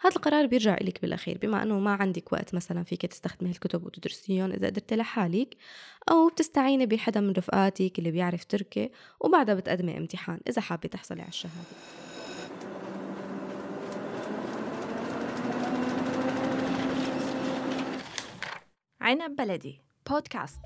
هذا القرار بيرجع إلك بالأخير بما أنه ما عندك وقت مثلا فيك تستخدمي الكتب وتدرسيهم إذا قدرتي لحالك أو بتستعيني بحدا من رفقاتك اللي بيعرف تركي وبعدها بتقدمي امتحان إذا حابة تحصلي على الشهادة. عنب بلدي بودكاست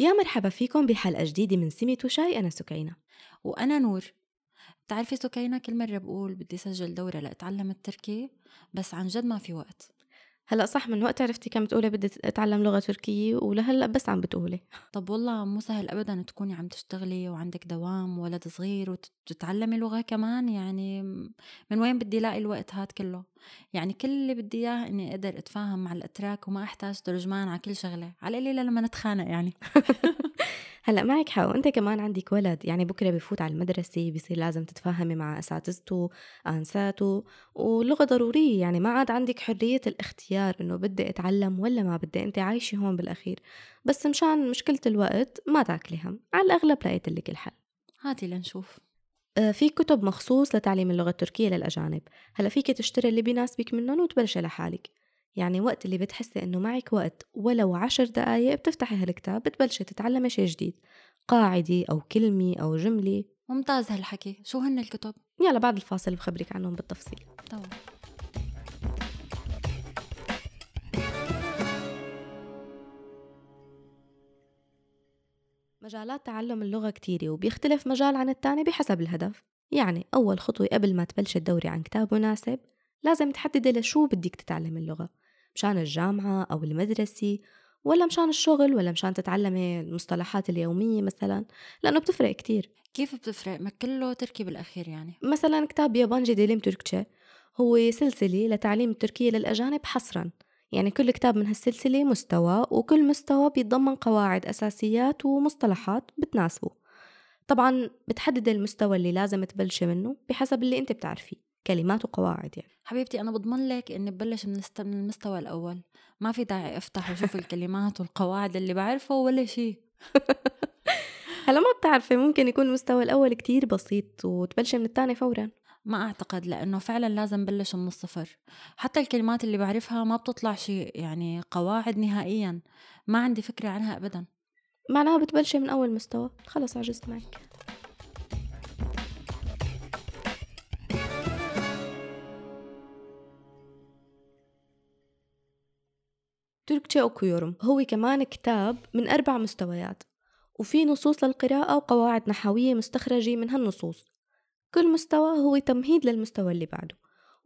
يا مرحبا فيكم بحلقة جديدة من سمت وشاي أنا سكينة. وأنا نور. بتعرفي سكينة كل مرة بقول بدي سجل دورة لأتعلم التركي بس عن جد ما في وقت. هلا صح من وقت عرفتي كم تقولي بدي أتعلم لغة تركية ولهلا بس عم بتقولي. طب والله مو سهل ابدا تكوني عم تشتغلي وعندك دوام ولد صغير وتتعلمي لغة كمان يعني من وين بدي ألاقي الوقت هاد كله؟ يعني كل اللي بدي إياه إني أقدر أتفاهم مع الأتراك وما أحتاج ترجمان على كل شغلة على القليله لما نتخانق يعني. هلا معك حق وأنت كمان عندك ولد يعني بكرة بفوت على المدرسة بصير لازم تتفاهمي مع أساتذته أنساته واللغة ضرورية يعني ما عاد عندك حرية الاختيار إنه بدي أتعلم ولا ما بدي أنت عايشة هون بالأخير. بس مشان مشكلة الوقت ما تاكلي هم على الأغلب لقيت لك الحل. هاتي لنشوف. آه، في كتب مخصوص لتعليم اللغة التركية للأجانب. هلا فيك تشتري اللي بيناسبك منهم وتبلشي لحالك. يعني وقت اللي بتحسي إنه معك وقت ولو عشر دقايق بتفتحي هالكتاب بتبلشي تتعلمي شيء جديد قاعدة أو كلمة أو جملة. ممتاز هالحكي شو هن الكتب؟ يلا بعد الفاصل بخبرك عنهم بالتفصيل. طبعا. مجالات تعلم اللغة كتيرة وبيختلف مجال عن التاني بحسب الهدف. يعني أول خطوة قبل ما تبلشي تدوري عن كتاب مناسب لازم تحددي لشو بدك تتعلمي اللغة. مشان الجامعة أو المدرسة ولا مشان الشغل ولا مشان تتعلمي المصطلحات اليومية مثلا لأنه بتفرق كتير. كيف بتفرق؟ ما كله تركي بالأخير يعني. مثلا كتاب يابانجي ديليم تركتشة هو سلسلة لتعليم التركية للأجانب حصرا. يعني كل كتاب من هالسلسلة مستوى وكل مستوى بيتضمن قواعد أساسيات ومصطلحات بتناسبه. طبعا بتحدد المستوى اللي لازم تبلشي منه بحسب اللي أنت بتعرفيه. كلمات وقواعد يعني. حبيبتي أنا بضمن لك إني ببلش من المستوى الأول. ما في داعي أفتح وأشوف الكلمات والقواعد اللي بعرفه ولا شيء هلا ما بتعرفي ممكن يكون المستوى الأول كتير بسيط وتبلشي من الثاني فورا. ما أعتقد لأنه فعلا لازم بلش من الصفر. حتى الكلمات اللي بعرفها ما بتطلع شيء يعني قواعد نهائيا. ما عندي فكرة عنها ابدا. معناها بتبلشي من أول مستوى. خلص عجزت معك. Türkçe okuyorum هو كمان كتاب من أربع مستويات وفي نصوص للقراءة وقواعد نحوية مستخرجة من هالنصوص كل مستوى هو تمهيد للمستوى اللي بعده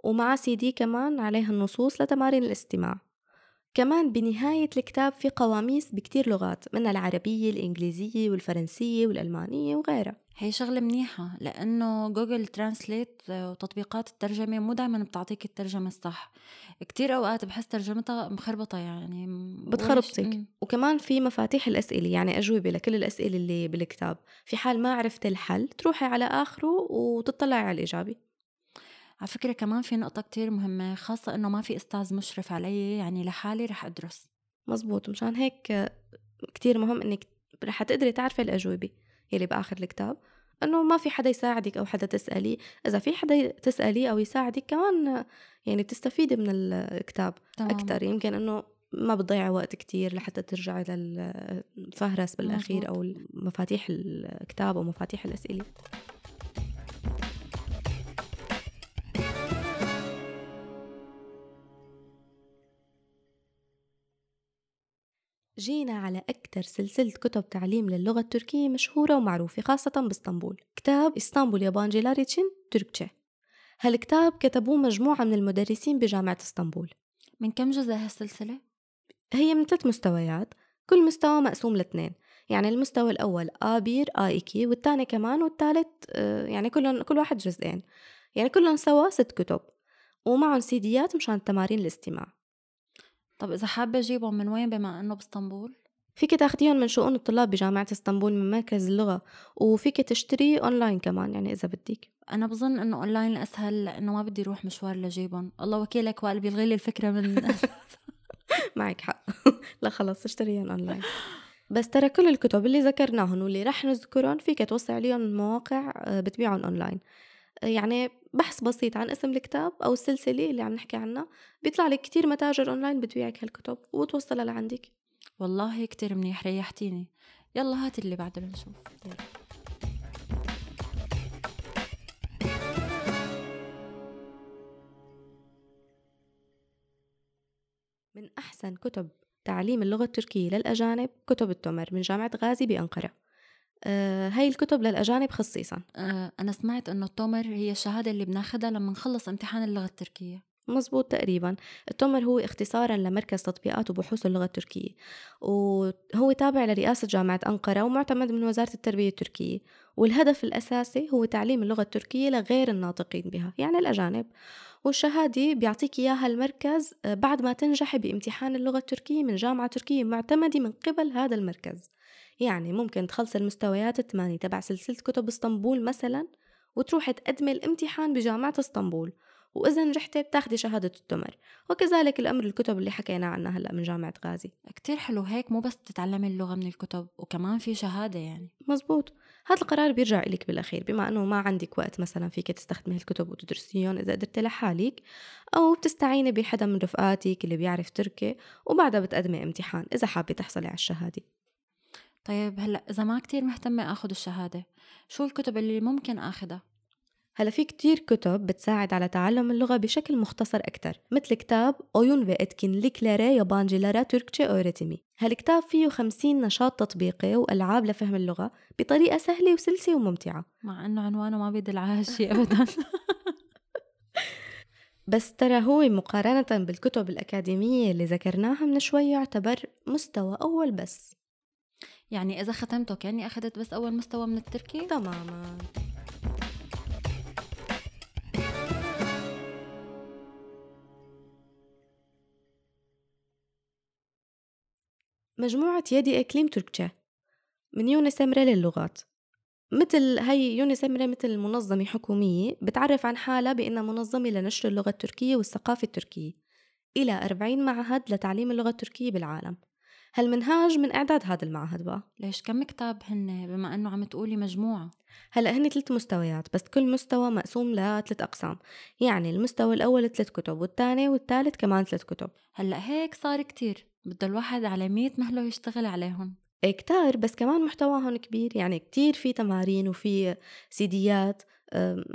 ومع سي دي كمان عليها النصوص لتمارين الاستماع. كمان بنهاية الكتاب في قواميس بكتير لغات منها العربية الإنجليزية والفرنسية والألمانية وغيرها. هي شغلة منيحة لأنه Google Translate وتطبيقات الترجمة مو دائما بتعطيك الترجمة الصح. كتير أوقات بحس ترجمتها مخربطة يعني بتخربطك. وكمان في مفاتيح الأسئلة يعني أجوبة لكل الأسئلة اللي بالكتاب. في حال ما عرفت الحل تروحي على آخره وتطلعي على الإجابة. على فكرة كمان في نقطة كتير مهمة خاصة إنه ما في أستاذ مشرف علي يعني لحالي رح أدرس. مزبوط. مشان هيك كتير مهم إنك رح تقدري تعرفي الأجوبة. يلي بآخر الكتاب إنه ما في حدا يساعدك أو حدا تسألي. إذا في حدا تسألي أو يساعدك كمان يعني بتستفيدي من الكتاب أكثر يمكن إنه ما بتضيعي وقت كتير لحتى ترجعي للفهرس بالأخير أو مفاتيح الكتاب أو مفاتيح الأسئلة. جينا على أكثر سلسلة كتب تعليم للغة التركية مشهورة ومعروفة خاصة بإسطنبول. كتاب إسطنبول يابانجي لاريتشن تركتشة هالكتاب كتبوه مجموعة من المدرسين بجامعة إسطنبول. من كم جزء هالسلسلة؟ هي من ثلاث مستويات كل مستوى مقسوم لاثنين. يعني المستوى الأول آبير آيكي والثاني كمان والثالث آه، يعني كلهم كل واحد جزئين. يعني كلهم سوا ست كتب. ومعهم سيديات مشان تمارين الاستماع. طب إذا حابة أجيبهم من وين بما إنه بإسطنبول؟ فيك تاخديهم من شؤون الطلاب بجامعة إسطنبول من مركز اللغة وفيك تشتري أونلاين كمان يعني إذا بدك. أنا بظن إنه أونلاين أسهل لأنه ما بدي أروح مشوار لجيبهم. الله وكيلك وقلبي الغي لي الفكرة من معك حق. لا خلص اشتريهم أونلاين بس ترى كل الكتب اللي ذكرناهم واللي رح نذكرهم فيك توصي عليهم مواقع آه، بتبيعهم أونلاين يعني بحث بسيط عن اسم الكتاب أو السلسلة اللي عم نحكي عنها بيطلع لك كتير متاجر أونلاين بتبيعك هالكتب وتوصلها لعندك. والله كتير منيح ريحتيني. يلا هات اللي بعده لنشوف يلا. من أحسن كتب تعليم اللغة التركية للأجانب كتب التمر من جامعة غازي بأنقرة. هاي الكتب للأجانب خصيصا. آه أنا سمعت إنه التومر هي الشهادة اللي بناخدها لما نخلص امتحان اللغة التركية. مزبوط تقريبا. التومر هو اختصارا لمركز تطبيقات وبحوث اللغة التركية. وهو تابع لرئاسة جامعة أنقرة ومعتمد من وزارة التربية التركية. والهدف الأساسي هو تعليم اللغة التركية لغير الناطقين بها يعني الأجانب. والشهادة بيعطيك إياها المركز آه، بعد ما تنجحي بامتحان اللغة التركية من جامعة تركية معتمدة من قبل هذا المركز. يعني ممكن تخلص المستويات الثمانية تبع سلسلة كتب اسطنبول مثلا وتروحي تقدمي الامتحان بجامعة اسطنبول. وإذا نجحتي بتاخدي شهادة التمر. وكذلك الأمر الكتب اللي حكينا عنها هلأ من جامعة غازي. كتير حلو هيك مو بس تتعلمي اللغة من الكتب وكمان في شهادة يعني. مزبوط. هذا القرار بيرجع إليك بالأخير بما أنه ما عندك وقت مثلا فيك تستخدمي الكتب وتدرسيهم إذا قدرتي لحالك أو بتستعيني بحدا من رفقاتك اللي بيعرف تركي وبعدها بتقدمي امتحان إذا حابة تحصلي على الشهادة. طيب هلأ إذا ما كتير مهتمة آخذ الشهادة شو الكتب اللي ممكن آخذها؟ هلأ في كتير كتب بتساعد على تعلم اللغة بشكل مختصر أكتر مثل كتاب أويون ve etkinliklere yabancılara Türkçe öğretimi هالكتاب فيه 50 نشاط تطبيقي وألعاب لفهم اللغة بطريقة سهلة وسلسة وممتعة. مع أنه عنوانه ما بيدل على هالشي أبدا. بس ترى هو مقارنة بالكتب الأكاديمية اللي ذكرناها من شوي يعتبر مستوى أول بس. يعني إذا ختمته كأني أخذت بس أول مستوى من التركي؟ تماما. مجموعة يدي إقليم تركيا من يونس أمرة للغات. مثل هي يونس أمرة مثل منظمة حكومية بتعرف عن حالها بأنها منظمة لنشر اللغة التركية والثقافة التركية إلى 40 معهد لتعليم اللغة التركية بالعالم. هالمنهاج من إعداد هذا المعهد بقى ليش كم كتاب هن بما أنه عم تقولي مجموعة؟ هلا هن ثلاث مستويات بس كل مستوى مقسوم لثلاث أقسام يعني المستوى الأول ثلاث كتب والثاني والثالث كمان ثلاث كتب. هلا هيك صار كتير بده الواحد على مية مهله يشتغل عليهم. إيه كتار بس كمان محتواهم كبير يعني كتير في تمارين وفي سيديات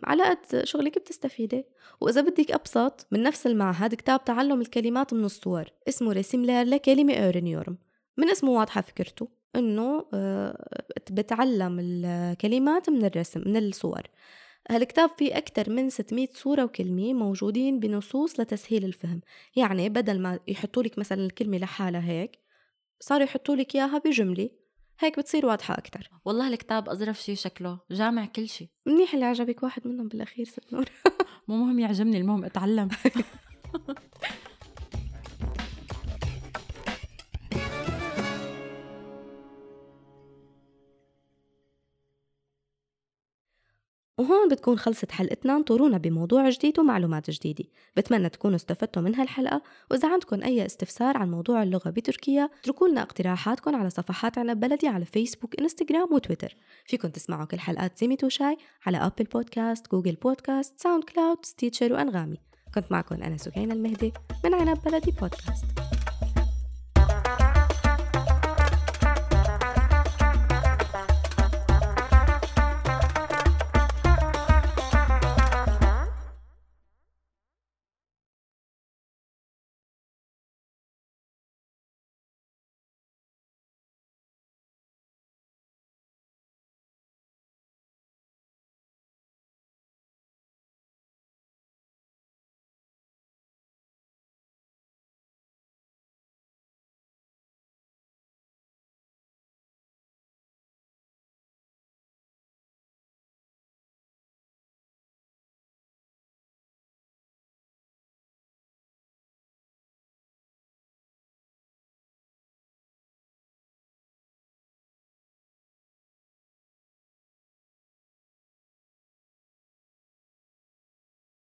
على قد شغلك بتستفيدي. وإذا بدك أبسط من نفس المعهد كتاب تعلم الكلمات من الصور اسمه رسم لكلمة أورنيورم. من اسمه واضحة فكرته إنه آه، بتعلم الكلمات من الرسم من الصور. هالكتاب فيه أكثر من 600 صورة وكلمة موجودين بنصوص لتسهيل الفهم. يعني بدل ما يحطوا لك مثلا الكلمة لحالها هيك صاروا يحطوا لك إياها بجملة. هيك بتصير واضحة أكتر. والله الكتاب أظرف شي شكله جامع كل شي. منيح اللي عجبك واحد منهم بالأخير ست نور. مو مهم يعجبني المهم أتعلم. وهون بتكون خلصت حلقتنا. انطرونا بموضوع جديد ومعلومات جديدة. بتمنى تكونوا استفدتوا من هالحلقة وإذا عندكم أي استفسار عن موضوع اللغة بتركيا اتركوا لنا اقتراحاتكم على صفحات عنب بلدي على فيسبوك إنستغرام وتويتر. فيكم تسمعوا كل حلقات زيمي شاي على Apple Podcast Google Podcast SoundCloud Stitcher وأنغامي. كنت معكم أنا سكينة المهدي من عنب بلدي بودكاست.